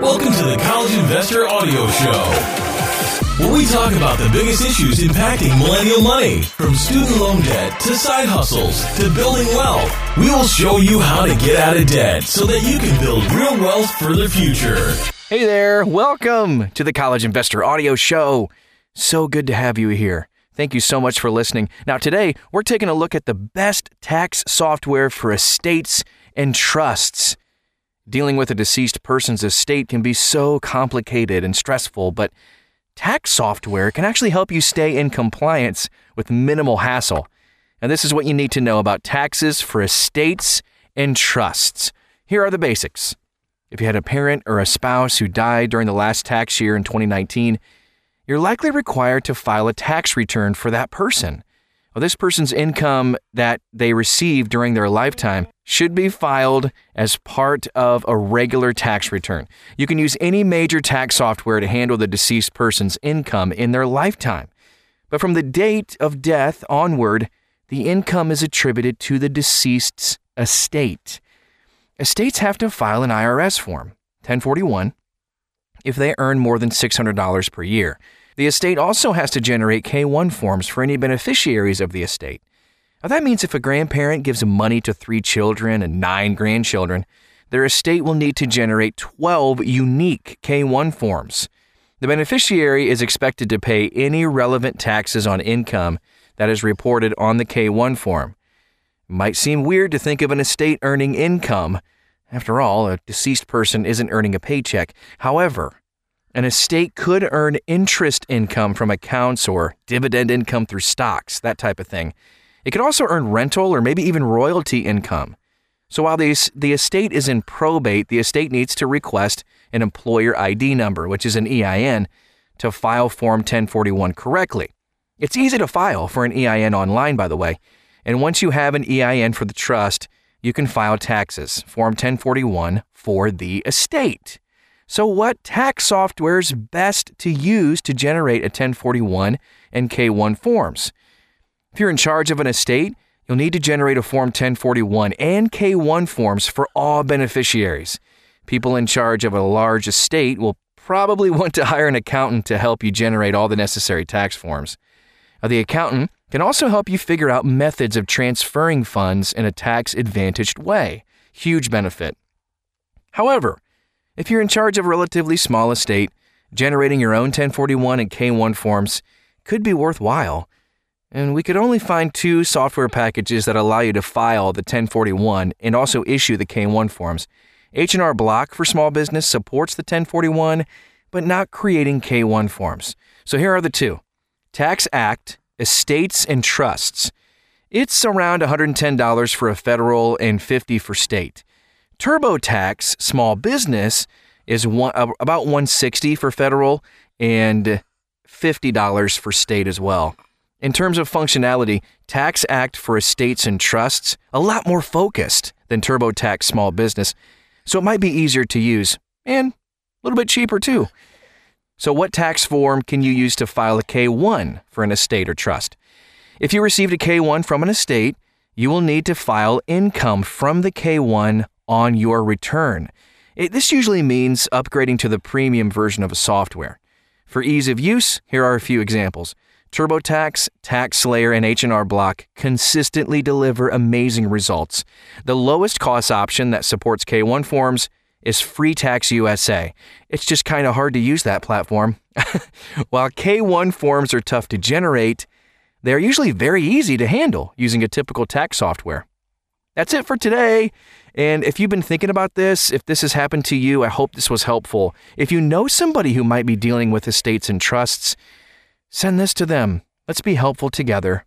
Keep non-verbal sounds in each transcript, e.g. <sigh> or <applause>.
Welcome to the College Investor Audio Show where we talk about the biggest issues impacting millennial money, from student loan debt to side hustles to building wealth. We will show you how to get out of debt so that you can build real wealth for the future. Hey there, welcome to the College Investor Audio Show. So good to have you here. Thank you so much for listening. Now, today we're taking a look at the best tax software for estates and trusts. Dealing with a deceased person's estate can be so complicated and stressful, but tax software can actually help you stay in compliance with minimal hassle. And this is what you need to know about taxes for estates and trusts. Here are the basics. If you had a parent or a spouse who died during the last tax year in 2019, you're likely required to file a tax return for that person. Well, this person's income that they received during their lifetime should be filed as part of a regular tax return. You can use any major tax software to handle the deceased person's income in their lifetime. But from the date of death onward, the income is attributed to the deceased's estate. Estates have to file an IRS form, 1041, if they earn more than $600 per year. The estate also has to generate K1 forms for any beneficiaries of the estate. Now, that means if a grandparent gives money to three children and nine grandchildren, their estate will need to generate 12 unique K1 forms. The beneficiary is expected to pay any relevant taxes on income that is reported on the K1 form. It might seem weird to think of an estate earning income. After all, a deceased person isn't earning a paycheck. However, an estate could earn interest income from accounts or dividend income through stocks, that type of thing. It could also earn rental or maybe even royalty income. So while the, the estate is in probate, the estate needs to request an employer ID number, which is an EIN, to file Form 1041 correctly. It's easy to file for an EIN online, by the way. And once you have an EIN for the trust, you can file taxes, Form 1041, for the estate. So, what tax software is best to use to generate a 1041 and K1 forms? If you're in charge of an estate, you'll need to generate a Form 1041 and K1 forms for all beneficiaries. People in charge of a large estate will probably <laughs> want to hire an accountant to help you generate all the necessary tax forms. Now, the accountant can also help you figure out methods of transferring funds in a tax advantaged way. Huge benefit. However, if you're in charge of a relatively small estate, generating your own 1041 and K1 forms could be worthwhile. And we could only find two software packages that allow you to file the 1041 and also issue the K1 forms. H&R Block for small business supports the 1041 but not creating K1 forms. So here are the two. Tax Act, Estates and Trusts. It's around $110 for a federal and 50 for state. TurboTax small business is one, about 160 for federal and $50 for state as well. In terms of functionality, Tax Act for estates and trusts a lot more focused than TurboTax small business, so it might be easier to use and a little bit cheaper too. So what tax form can you use to file a K1 for an estate or trust? If you received a K1 from an estate, you will need to file income from the K1 on your return. It, this usually means upgrading to the premium version of a software. For ease of use, here are a few examples. TurboTax, TaxSlayer, and H&R Block consistently deliver amazing results. The lowest cost option that supports K1 forms is Free Tax USA. It's just kind of hard to use that platform. <laughs> While K1 forms are tough to generate, they're usually very easy to handle using a typical tax software. That's it for today. And if you've been thinking about this, if this has happened to you, I hope this was helpful. If you know somebody who might be dealing with estates and trusts, send this to them. Let's be helpful together.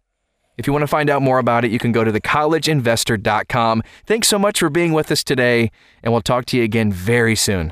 If you want to find out more about it, you can go to thecollegeinvestor.com. Thanks so much for being with us today, and we'll talk to you again very soon.